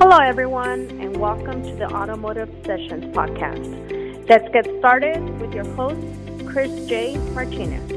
Hello, everyone, and welcome to the Automotive Sessions podcast. Let's get started with your host, Chris J. Martinez.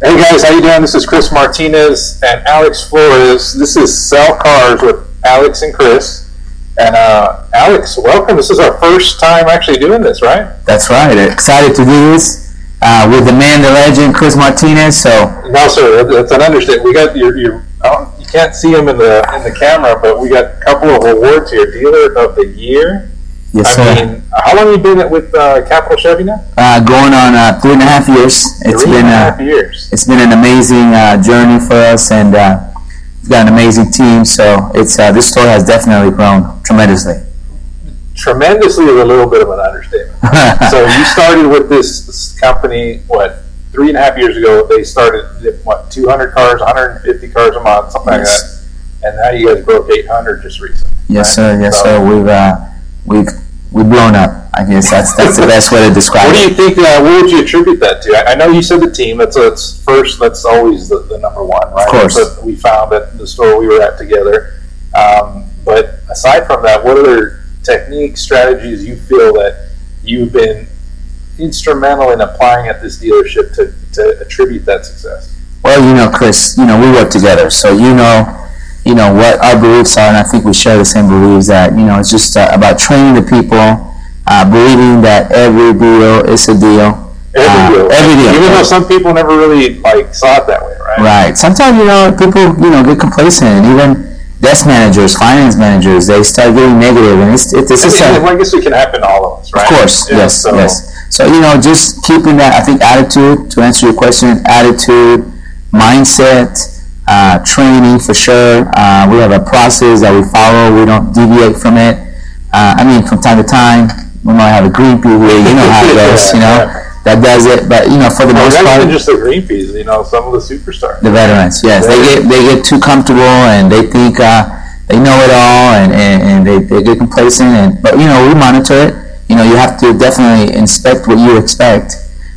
Hey guys, how you doing? This is Chris Martinez and Alex Flores. This is Sell Cars with Alex and Chris. And uh, Alex, welcome. This is our first time actually doing this, right? That's right. Excited to do this uh, with the man, the legend, Chris Martinez. So no, sir, that's an understatement. We got your, your oh, you can't see them in the in the camera, but we got a couple of awards here. Dealer of the Year. Yes, I sir. mean, how long have you been with uh, Capital Chevy now? Uh, going on uh, three and a half years. It's three been and a uh, half years. it's been an amazing uh, journey for us, and uh, we've got an amazing team. So it's uh, this store has definitely grown tremendously. Tremendously is a little bit of an understatement. so you started with this company what three and a half years ago. They started what 200 cars, 150 cars a month, something Yes. like that. And now you guys broke 800 just recently. yes, right? sir. Yes, So, sir. We've uh, we've we've blown up. I guess that's that's the best way to describe it. What do you think? Uh, what would you attribute that to? I, I know you said the team. That's that's first. That's always the, the number one, right? Of course. That's we found at the store we were at together. Um, but aside from that, what other techniques, strategies you feel that you've been instrumental in applying at this dealership to, to attribute that success? Well, you know, Chris, you know, we work together, so you know, you know what our beliefs are, and I think we share the same beliefs. That you know, it's just uh, about training the people, uh, believing that every deal is a deal. Every Uh, deal. every deal. Even though some people never really like saw it that way, right? Right. Sometimes you know people you know get complacent, and even desk managers, finance managers, they start getting negative, and it's it's, it's I, just mean, a, I guess it can happen to all of us, right? Of course, Yeah, yes, so- yes. So you know, just keeping that, I think, attitude to answer your question, attitude, mindset, uh, training for sure. Uh, we have a process that we follow. We don't deviate from it. Uh, I mean, from time to time, we might have a green pea here. You know how it goes. You know that does it. But you know, for the Well, most part, just the green peas, you know, some of the superstars. the veterans, yes, they get they get too comfortable and they think uh, they know it all and, and, and they, they get complacent. And but you know we monitor it. You know you have to definitely inspect what you expect,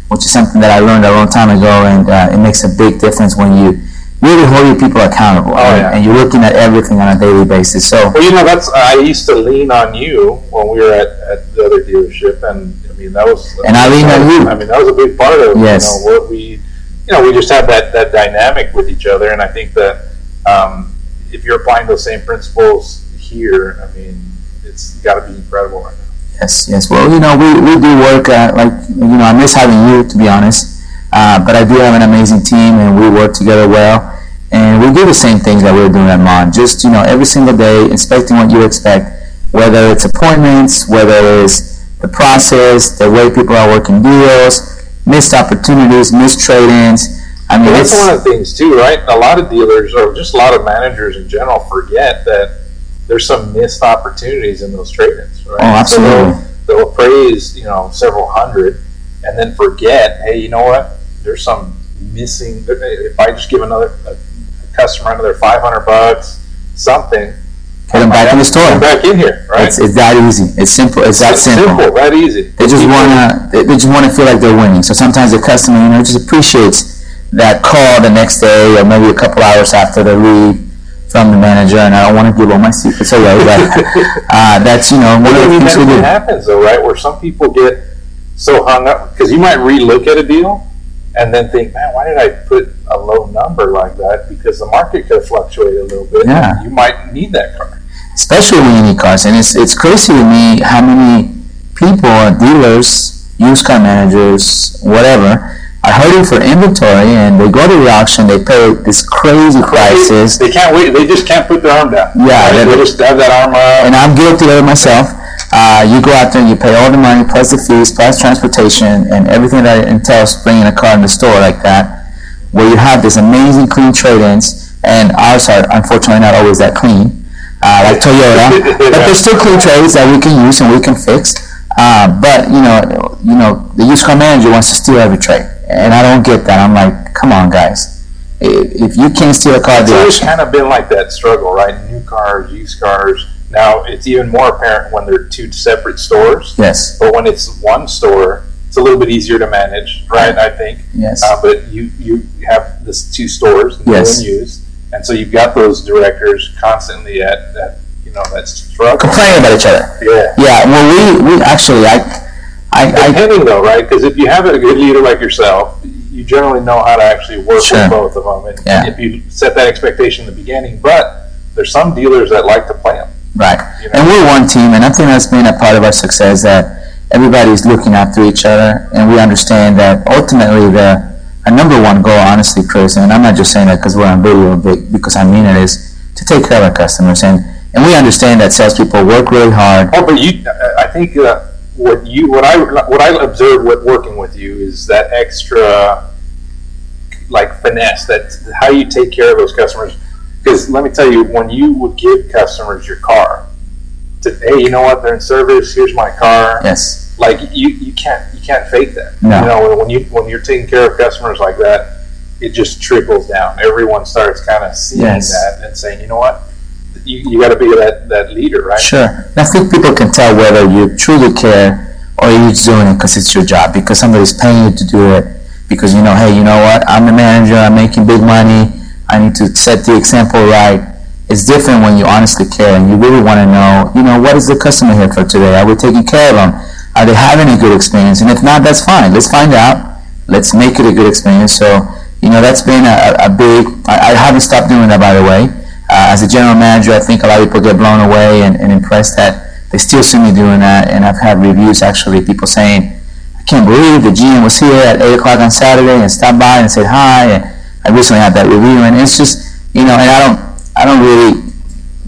which is something that I learned a long time ago, and uh, it makes a big difference when you really hold your people accountable Oh, and, yeah. and you're looking at everything on a daily basis. So Well, you know, that's I used to lean on you when we were at, at the other dealership, and I mean that was. And I leaned on you. I mean that was a big part of Yes. you know what we, you know, we just had that that dynamic with each other, and I think that um, if you're applying those same principles here, I mean, it's got to be incredible right. Yes, yes. Well, you know, we, we do work uh, like you know. I miss having you, to be honest. Uh, but I do have an amazing team, and we work together well. And we do the same things that we're doing at Mon. Just you know, every single day, inspecting what you expect, whether it's appointments, whether it's the process, the way people are working deals, missed opportunities, missed trade-ins. I mean, that's it's one of the things too, right? A lot of dealers, or just a lot of managers in general, forget that there's some missed opportunities in those trade-ins, Oh, right? Oh, absolutely. So they'll, they'll appraise, you know, several hundred, and then forget, hey, you know what? There's some missing. If I just give another a customer another 500 bucks, something, get them back in the store. Back in here, right? It's, it's that easy. It's simple. It's that It's simple. that easy. They just wanna they they just wanna feel like they're winning. So sometimes the customer, you know, just appreciates that call the next day or maybe a couple hours after the leave from the manager. And I don't want to give all my secrets away, but uh, that's you know one of the things that we do. happens though, right? Where some people get so hung up because you might relook at a deal and then think, man, why did I put a low number like that? Because the market could fluctuate a little bit. Yeah. You might need that car. especially when you need cars. And it's it's crazy to me how many people, dealers, used car managers, whatever, are hurting for inventory, and they go to the auction, they pay this crazy prices. They can't wait. They just can't put their arm down. Yeah, Right? they just have that arm up. and I'm guilty of it myself. Uh, you go out there and you pay all the money plus the fees plus transportation and everything that entails bringing a car in the store like that, where you have this amazing clean trade-ins, and ours are unfortunately not always that clean, uh, like Toyota, but there's still clean trades that we can use and we can fix. Uh, but you know, you know, the used car manager wants to steal every trade, and I don't get that. I'm like, come on, guys. If you can't steal a car, It's always kind of been like that struggle, right? New cars, used cars. Now it's even more apparent when they're two separate stores. yes, But when it's one store, it's a little bit easier to manage, right? I think. yes, Uh, but you you have this two stores, new Yes. and used, and so you've got those directors constantly at, at you you know that's struggling. Complaining about each other. Yeah. Yeah. Well, we we actually I I, I Depending though, right? Because if you have a good leader like yourself, you generally know how to actually work Sure. with both of them. And Yeah. if you set that expectation in the beginning, but there's some dealers that like to play them. Right. You know? And we're one team, and I think that's been a part of our success that everybody's looking after each other, and we understand that ultimately the our number one goal, honestly, Chris, and I'm not just saying that because we're on video, but because I mean it, is to take care of our customers, and and we understand that salespeople work really hard. Oh, but you, I think uh, what you, what I, what I observed with working with you is that extra, like finesse. That how you take care of those customers. Because let me tell you, when you would give customers your car, to hey, you know what, they're in service. Here's my car. Yes. Like you, you can't, you can't fake that. No. You know, when you when you're taking care of customers like that, it just trickles down. Everyone starts kind of seeing Yes. that and saying, you know what, you, you got to be that that leader, right? Sure. I think people can tell whether you truly care or you're just doing it because it's your job, because somebody's paying you to do it, because you know, hey, you know what? I'm the manager. I'm making big money. I need to set the example right. It's different when you honestly care and you really want to know, you know, what is the customer here for today? Are we taking care of them? Are they having a good experience? And if not, that's fine. Let's find out. Let's make it a good experience. So, you know, that's been a, a big, I, I haven't stopped doing that, by the way. Uh, as a general manager, I think a lot of people get blown away and, and impressed that they still see me doing that. And I've had reviews actually, people saying, I can't believe the GM was here at 8 o'clock on Saturday and stopped by and said hi. And I recently had that review, and it's just, you know, and I don't, I don't really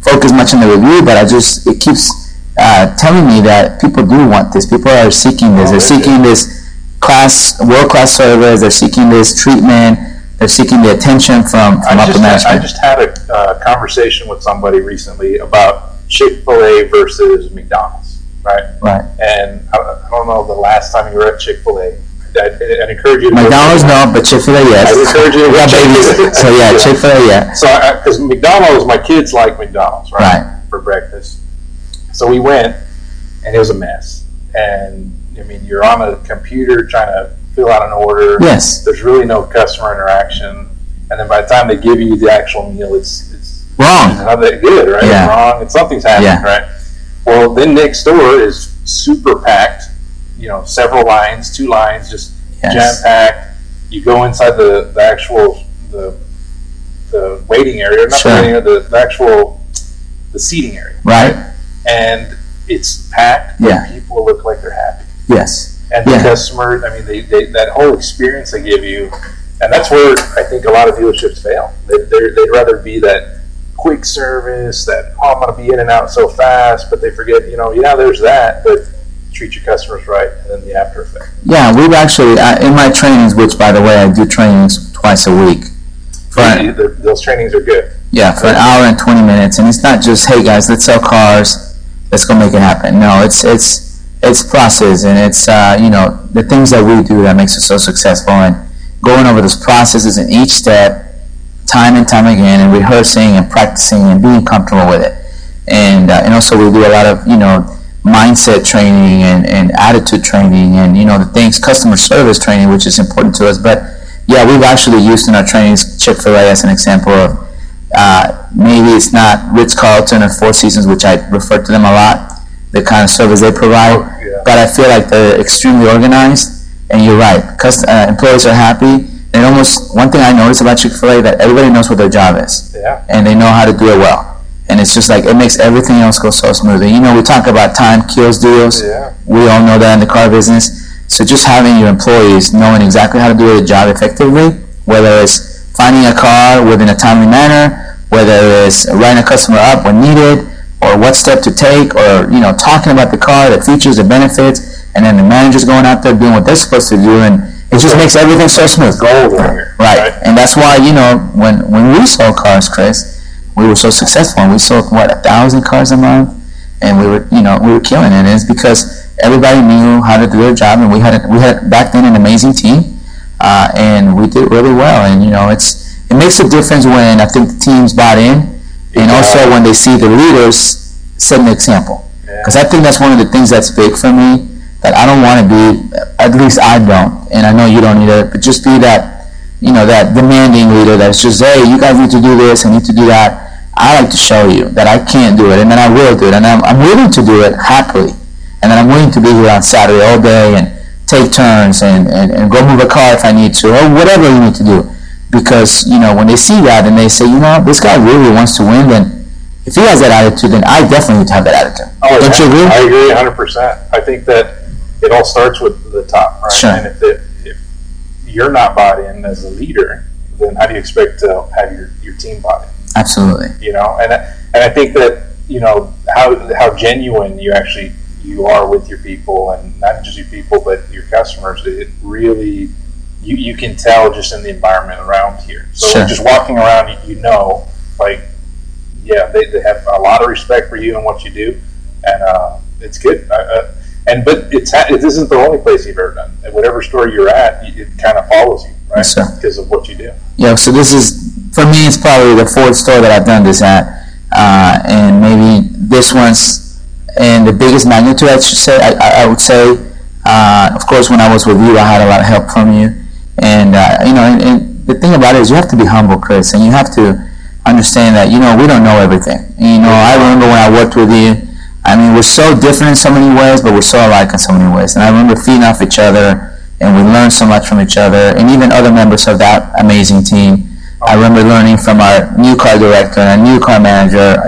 focus much on the review, but I just, it keeps uh, telling me that people do want this. People are seeking this. Oh, They're seeking this class, world-class service. They're seeking this treatment. Seeking the attention from, from I upper just, had, I just had a uh, conversation with somebody recently about Chick-fil-A versus McDonald's, right? right. And I, I don't know the last time you were at Chick-fil-A. I'd, I'd encourage you to McDonald's no, but Chick-fil-A yes. I encourage you go babies. So yeah, Chick-fil-A yeah. So, because McDonald's, my kids like McDonald's, right? Right. For breakfast. So we went, and it was a mess. And I mean, you're on a computer trying to fill out an order. Yes. There's really no customer interaction. And then by the time they give you the actual meal, it's it's Wrong. not that good, right? Yeah. Wrong. And something's happening, Yeah. right? Well, then next door is super packed. You know, several lines, two lines, just Yes. jam packed. You go inside the, the actual the the waiting area, not Sure. the waiting area, the, the actual the seating area, Right. and it's packed. Yeah. people look like they're happy, Yes. And the Yeah. customer. I mean, they, they that whole experience they give you, and that's where I think a lot of dealerships fail. They, they'd rather be that quick service, that oh, I'm going to be in and out so fast, but they forget, you know, yeah, there's that, but treat your customers right, and then the after effect. Yeah, we've actually uh, in my trainings, which by the way I do trainings twice a week. For The- the- those trainings are good. yeah, for an hour and twenty minutes, and it's not just hey guys, let's sell cars, let's go make it happen. No, it's it's it's process and it's uh, you know the things that we do that makes us so successful and going over those processes in each step, time and time again, and rehearsing and practicing and being comfortable with it. And uh, and also we do a lot of you know mindset training and, and attitude training and you know the things customer service training which is important to us but yeah we've actually used in our trainings chick-fil-a as an example of uh, maybe it's not ritz-carlton or four seasons which i refer to them a lot the kind of service they provide Yeah. but i feel like they're extremely organized and you're right Cust- uh, employees are happy and almost one thing i noticed about chick-fil-a that everybody knows what their job is Yeah. and they know how to do it well. And it's just like it makes everything else go so smoothly. You know, we talk about time kills deals. Yeah. We all know that in the car business. So just having your employees knowing exactly how to do the job effectively, whether it's finding a car within a timely manner, whether it's writing a customer up when needed, or what step to take, or you know, talking about the car, the features, the benefits, and then the manager's going out there doing what they're supposed to do, and it just makes everything so smooth. Gold here. Right. And that's why, you know, when, when we sold cars, Chris, we were so successful. And we sold, what, a thousand cars a month? And we were, you know, we were killing it. And it's because everybody knew how to do their job. And we had, a, we had back then an amazing team. Uh, and we did really well. And, you know, it's, it makes a difference when I think the teams bought in. And also when they see the leaders set an example. Because I think that's one of the things that's big for me that I don't want to be, at least I don't, and I know you don't either, but just be that, you know, that demanding leader that's just, hey, you guys need to do this I need to do that. I like to show you that I can't do it, and then I will do it, and I'm, I'm willing to do it happily, and then I'm willing to be here on Saturday all day and take turns and, and, and go move a car if I need to, or whatever you need to do. Because, you know, when they see that and they say, you know, this guy really wants to win, then if he has that attitude, then I definitely have that attitude. Oh, Don't you agree? I agree 100%. I think that it all starts with the top, right? Sure. And if, it, if you're not bought in as a leader, then how do you expect to have your, your team bought in? Absolutely. You know, and I- and I think that you know how how genuine you actually you are with your people, and not just your people, but your customers. It really you, you can tell just in the environment around here. So Sure. just walking around, you, you know, like yeah, they, they have a lot of respect for you and what you do, and uh, it's good. Uh, uh, and but it's it isn't the only place you've ever done. At whatever store you're at, it, it kind of follows you, right? Yes. Because of what you do. Yeah, so this is, for me, it's probably the fourth store that I've done this at. Uh, and maybe this one's in the biggest magnitude, I should say. I, I, I would say, uh, of course, when I was with you, I had a lot of help from you. And, uh, you know, and, and the thing about it is you have to be humble, Chris, and you have to understand that, you know, we don't know everything. And, you know, I remember when I worked with you, I mean, we're so different in so many ways, but we're so alike in so many ways. And I remember feeding off each other, and we learned so much from each other, and even other members of that amazing team. I remember learning from our new car director and our new car manager,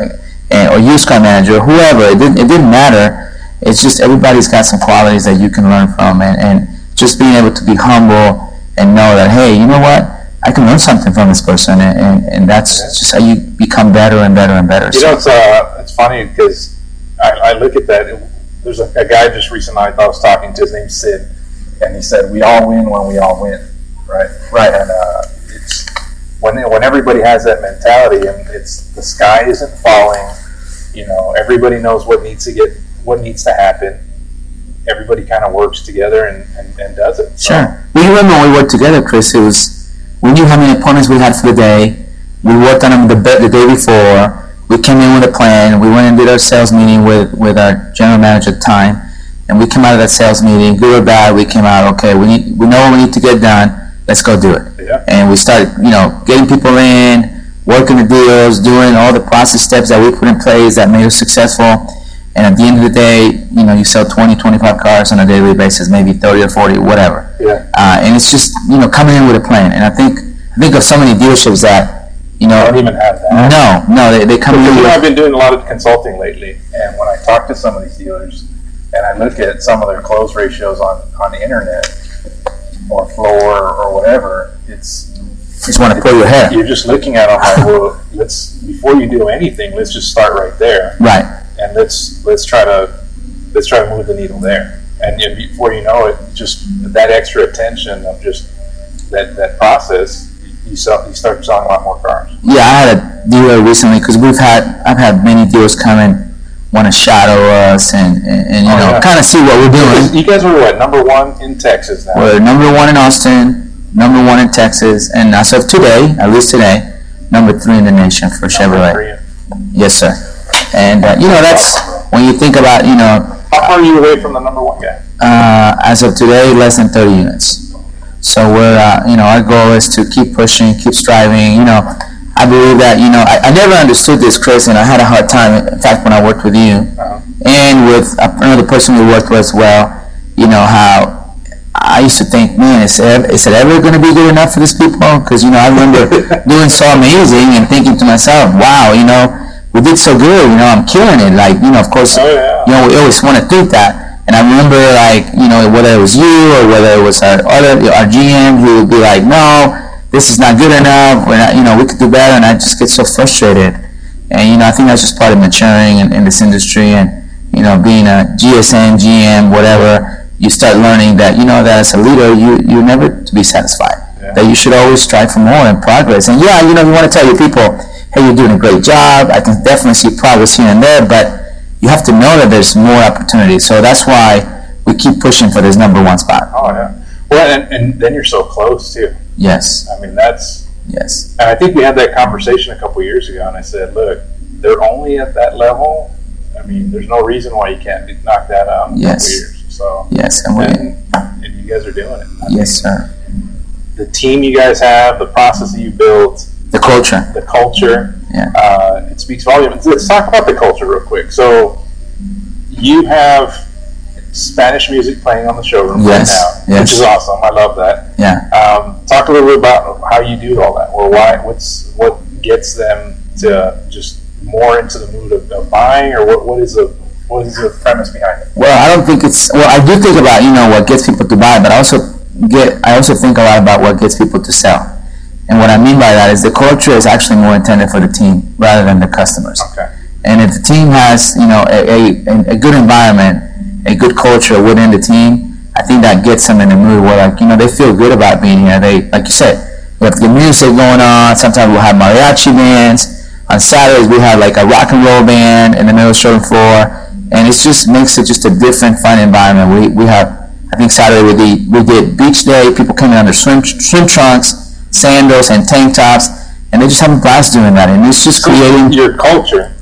and, or used car manager, whoever. It didn't, it didn't matter. It's just everybody's got some qualities that you can learn from, and, and just being able to be humble and know that, hey, you know what? I can learn something from this person, and, and, and that's just how you become better and better and better. You So- know, it's uh, it's funny because I, I look at that. There's a, a guy just recently I was talking to. His name's Sid, and he said, "We all win when we all win." Right. Right. And uh, it's when when everybody has that mentality, and it's the sky isn't falling. You know, everybody knows what needs to get what needs to happen. Everybody kind of works together and, and, and does it. So, Sure. We remember when we worked together, Chris. It was we knew how many appointments we had for the day. We worked on them the, the day before. We came in with a plan. We went and did our sales meeting with, with our general manager at the time, and we came out of that sales meeting, good or bad. We came out okay. We need, we know what we need to get done. Let's go do it. Yeah. And we started, you know, getting people in, working the deals, doing all the process steps that we put in place that made us successful. And at the end of the day, you know, you sell 20, 25 cars on a daily basis, maybe 30 or 40, whatever. Yeah. Uh, and it's just, you know, coming in with a plan. And I think, I think of so many dealerships that, you know, don't even have that. no, no, they, they come Because in you know, I've been doing a lot of consulting lately, and when I talk to some of these dealers, and I look at some of their close ratios on, on the internet or floor or whatever, it's just want to pull your hair. you're just looking at them like, well, let's before you do anything, let's just start right there, Right. and let's let's try to let's try to move the needle there, and before you know it, just that extra attention of just that that process, you sell, you start selling a lot more cars. Yeah, I had a dealer recently because we've had, I've had many dealers come and want to shadow us and, and, and you Oh, know, yeah. kind of see what we're doing. You guys are what number one in Texas now. We're number one in Austin, number one in Texas, and as of today, at least today, number three in the nation for Chevrolet. Yes, sir. And uh, you know, that's when you think about you know, How far are you away from the number one guy? uh, as of today, less than 30 units. So we're, uh, you know, our goal is to keep pushing, keep striving. You know, I believe that, you know, I, I never understood this, Chris, and I had a hard time. In fact, when I worked with you Uh-huh. and with another person we worked with as well, you know, how I used to think, man, is it, is it ever going to be good enough for these people? Because, you know, I remember doing so amazing and thinking to myself, wow, you know, we did so good, you know, I'm killing it. Like, you know, of course, Oh yeah. you know, we always want to think that. And I remember, like, you know, whether it was you or whether it was our other, our GM, who would be like, no, this is not good enough. We're not, you know, we could do better. And I just get so frustrated. And, you know, I think that's just part of maturing in, in this industry and, you know, being a GSM, GM, whatever, you start learning that, you know, that as a leader, you, you're never to be satisfied. Yeah. That you should always strive for more and progress. And yeah, you know, you want to tell your people, hey, you're doing a great job. I can definitely see progress here and there, but you have to know that there's more opportunity. So that's why we keep pushing for this number one spot. Oh yeah. Well, and, and then you're so close too. Yes, I mean, that's. yes, And I think we had that conversation a couple years ago, and I said, look, they're only at that level. I mean, there's no reason why you can't knock that out in Yes. A couple years. So, yes, and we, and, you guys are doing it. I yes, sir. the team you guys have, the process that you built, The culture, the culture. Yeah. Uh, it speaks volumes. Let's talk about the culture real quick. So you have Spanish music playing on the showroom Yes, right now, yes. which is awesome. I love that. Yeah. Um, talk a little bit about how you do all that, or why, what's what gets them to just more into the mood of, of buying, or what, what is the what is the premise behind it? Well, I don't think it's. Well, I do think about you know what gets people to buy, but I also get. I also think a lot about what gets people to sell. And what I mean by that is the culture is actually more intended for the team rather than the customers. Okay. And if the team has, you know, a, a, a good environment, a good culture within the team, I think that gets them in the mood where, like, you know, they feel good about being here. They, like you said, we have the music going on. Sometimes we'll have mariachi bands. On Saturdays, we have like a rock and roll band in the middle of the showroom floor. And it just makes it just a different, fun environment. We, we have, I think Saturday we did, we did beach day. People came in under swim, swim trunks, sandals, and tank tops. And they just have a blast doing that. And it's just creating, your culture,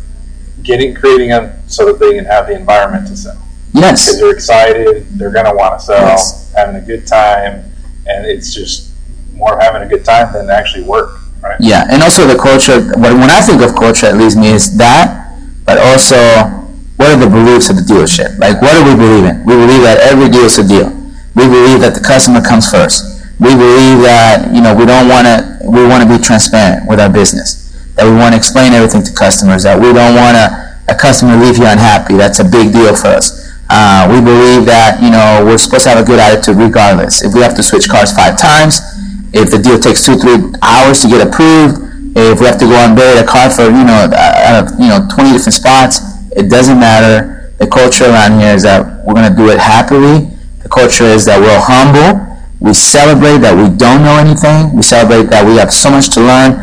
getting creating them so that they can have the environment to sell. yes. Because they're excited, they're gonna want to sell, Yes. having a good time, and it's just more of having a good time than actually work, right? Yeah, and also the culture. When when I think of culture, at least me is that, but also what are the beliefs of the dealership? Like, what do we believe in? We believe that every deal is a deal. We believe that the customer comes first. We believe that you know we don't want to. We want to be transparent with our business. That we want to explain everything to customers. That we don't want a, customer leave here unhappy. That's a big deal for us. Uh, we believe that you know we're supposed to have a good attitude regardless. If we have to switch cars five times, if the deal takes two three hours to get approved, if we have to go and bid a car for you know uh, you know 20 different spots, it doesn't matter. The culture around here is that we're gonna do it happily. The culture is that we're humble. We celebrate that we don't know anything. We celebrate that we have so much to learn.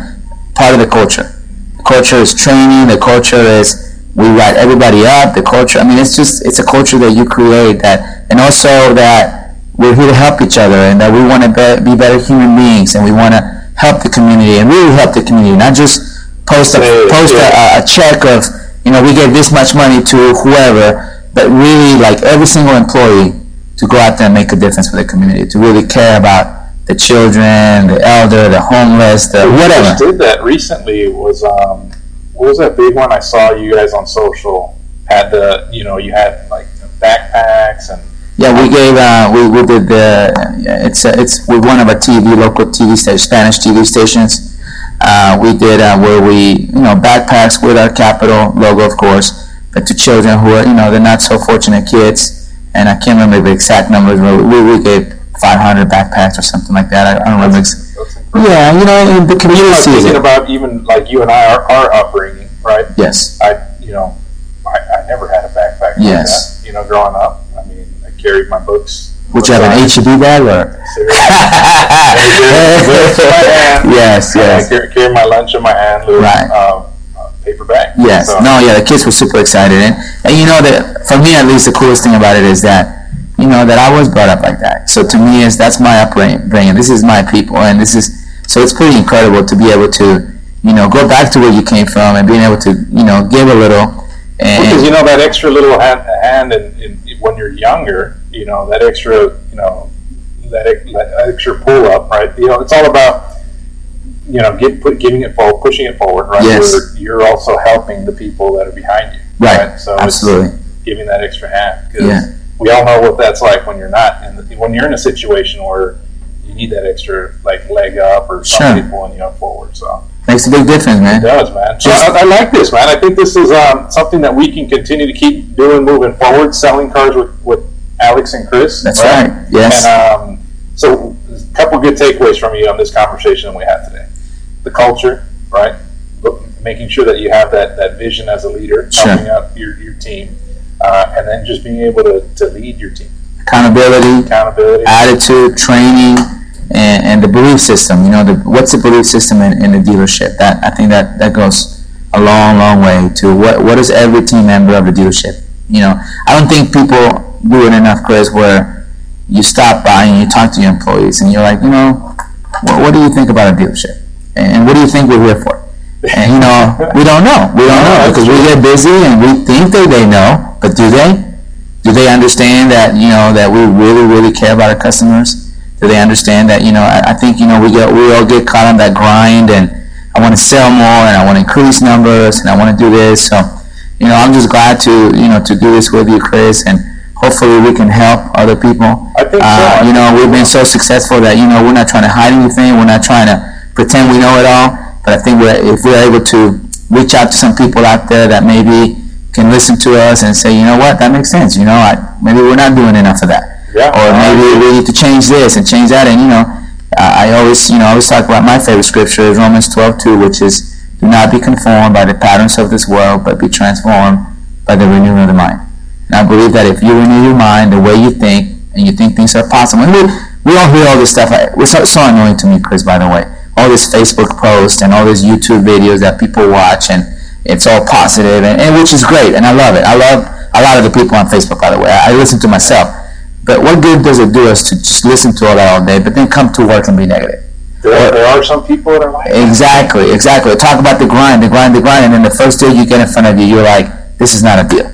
Part of the culture. The culture is training. The culture is we write everybody up. The culture. I mean, it's just it's a culture that you create that, and also that we're here to help each other, and that we want to be, be better human beings, and we want to help the community and really help the community, not just post a post a, a check of you know we gave this much money to whoever, but really like every single employee to go out there and make a difference for the community, to really care about the children, the elder, the homeless, the We whatever. did that recently. Was um, what was that big one I saw you guys on social? Had the you know you had like backpacks and Yeah, we gave uh, we, we did the yeah, it's uh, it's with one of our TV local TV stations, Spanish TV stations. Uh, we did uh, where we you know backpacks with our capital logo, of course, but to children who are you know they're not so fortunate kids, and I can't remember the exact numbers. But we, we gave 500 backpacks or something like that. I, I don't remember. Ex- that's yeah, you know, in the You community know, sees thinking it. about even like you and I our, our upbringing, right? Yes, I you know I, I never had a backpack like Yes. that. You know, growing up, I mean, I carried my books. Would you have an HEB bag or? yes, I yes. carry, carry my lunch in my hand, little Right. um, uh, paper bag. Yes. So- No, yeah, the kids were super excited. And, and you know that for me at least the coolest thing about it is that you know that I was brought up like that. So to me is that's my upbringing. This is my people and this is so it's pretty incredible to be able to, you know, go back to where you came from and being able to, you know, give a little and, Because you know that extra little hand, hand and, and when you're younger, you know that extra, you know, that, that extra pull up, right? You know, it's all about, you know, get put, giving it forward, pushing it forward, right? Yes. Where you're also helping the people that are behind you, right. So Absolutely. giving that extra hand because Yeah. we all know what that's like when you're not, and when you're in a situation where you need that extra like leg up or Sure. somebody pulling you up forward. So. Makes a big difference, It man. does, man. So I, I like this, man. I think this is um, something that we can continue to keep doing moving forward, selling cars with, with Alex and Chris. That's right. Yes. And um, so, a couple good takeaways from you on this conversation we had today: the culture, right? Making sure that you have that, that vision as a leader, Sure. helping out your, your team, uh, and then just being able to, to lead your team. Accountability, Accountability. attitude, training, and, and the belief system. You know, the, what's the belief system in, in the dealership? That I think that that goes a long, long way to what what is every team member of the dealership. You know, I don't think people do it enough, Chris, where you stop by and you talk to your employees and you're like, you know, what, what do you think about a dealership? And what do you think we're here for? And you know, we don't know. We don't know because we get busy and we think that they know, but do they? Do they understand that you know that we really, really care about our customers? Do they understand that you know? I, I think you know we get we all get caught on that grind and I want to sell more and I want to increase numbers and I want to do this. So, you know, I'm just glad to, you know, to do this with you, Chris, and hopefully we can help other people. I think Uh, so. you know, we've been so successful that, you know, we're not trying to hide anything. We're not trying to pretend we know it all. But I think we're, if we're able to reach out to some people out there that maybe can listen to us and say, you know what, that makes sense. You know, I, maybe we're not doing enough of that Yeah. or maybe we need to change this and change that. And you know, I I always, you know, I always talk about my favorite scripture is Romans 12:2, which is, "Do not be conformed by the patterns of this world, but be transformed by the renewing of the mind." And I believe that if you renew your mind, the way you think, and you think things are possible, and we, we all hear all this stuff. It's so, annoying to me, Chris. By the way, all this Facebook post and all these YouTube videos that people watch, and it's all positive, and, and which is great, and I love it. I love a lot of the people on Facebook. By the way, I, I listen to myself. But what good does it do us to just listen to all that all day, but then come to work and be negative? There, there are some people that are like. Exactly, exactly. Talk about the grind, the grind, the grind, and then the first day you get in front of you, you're like, this is not a deal.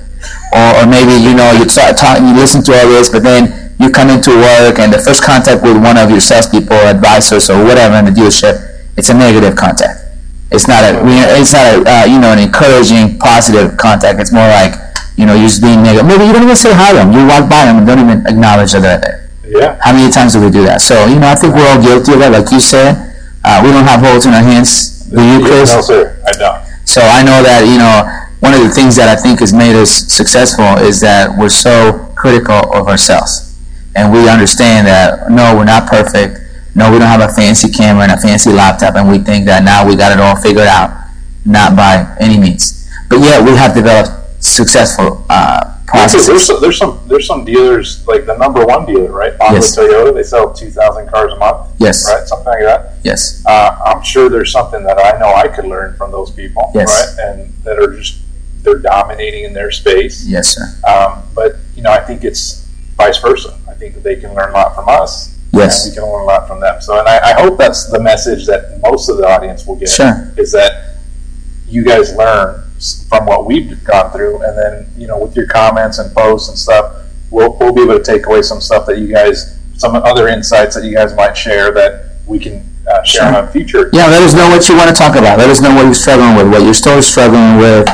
Or, or maybe you know you start talking, you listen to all this, but then you come into work and the first contact with one of your salespeople, or advisors, or whatever in the dealership, it's a negative contact. It's not a, it's not a, uh, you know, an encouraging, positive contact. It's more like, you know, you're just being negative. Maybe you don't even say hi to them. You walk by them and don't even acknowledge that they're there. yeah. How many times do we do that? So, you know, I think we're all guilty of that. Like you said, uh, we don't have holes in our hands. Do you, Chris? No, sir, I don't. So I know that, you know, one of the things that I think has made us successful is that we're so critical of ourselves. And we understand that, no, we're not perfect. No, we don't have a fancy camera and a fancy laptop, and we think that now we got it all figured out. Not by any means. But yet, we have developed successful uh, processes. there's, some, there's some there's some dealers like the number one dealer, right? Honda Yes. Toyota, they sell two thousand cars a month, Yes, right? Something like that. yes, Uh, I'm sure there's something that I know I could learn from those people, Yes. right? And that are just they're dominating in their space. yes, sir. Um, but you know, I think it's vice versa. I think that they can learn a lot from us. Yes. we can learn a lot from them. So, and I, I hope that's the message that most of the audience will get. Sure. Is that you guys learn from what we've gone through, and then you know, with your comments and posts and stuff, we'll we'll be able to take away some stuff that you guys, some other insights that you guys might share that we can uh, share Sure. on future. Yeah, let us know what you want to talk about. Let us know what you're struggling with, what you're still struggling with,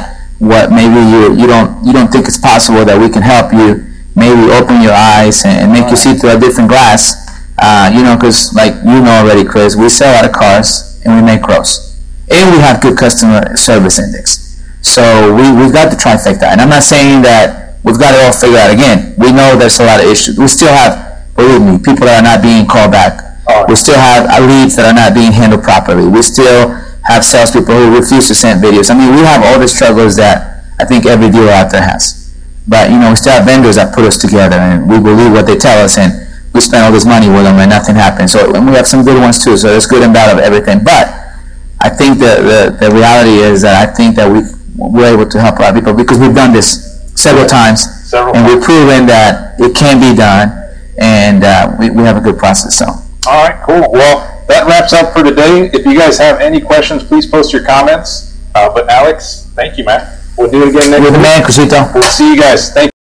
what maybe you you don't you don't think it's possible that we can help you. Maybe open your eyes and, make you see through a different glass. Uh, you know, because like you know already, Chris, we sell a lot of cars and we make gross, and we have good customer service index. So we we've got the trifecta, and I'm not saying that we've got it all figured out. Again, we know there's a lot of issues. We still have, believe me, people that are not being called back. Oh, We still have leads that are not being handled properly. We still have salespeople who refuse to send videos. I mean, we have all the struggles that I think every dealer out there has. But you know, we still have vendors that put us together, and we believe what they tell us, and we spend all this money with them, and nothing happens. So, and we have some good ones too. So there's good and bad of everything. But I think the, the, the reality is that I think that we we're able to help a lot of people because we've done this several times, Several and times. we've proven that it can be done, and uh, we, we have a good process. So. All right, cool. Well, that wraps up for today. If you guys have any questions, please post your comments. Uh, but Alex, thank you, man. We'll do it again next You're the man, Crisito. We'll see you guys. Thank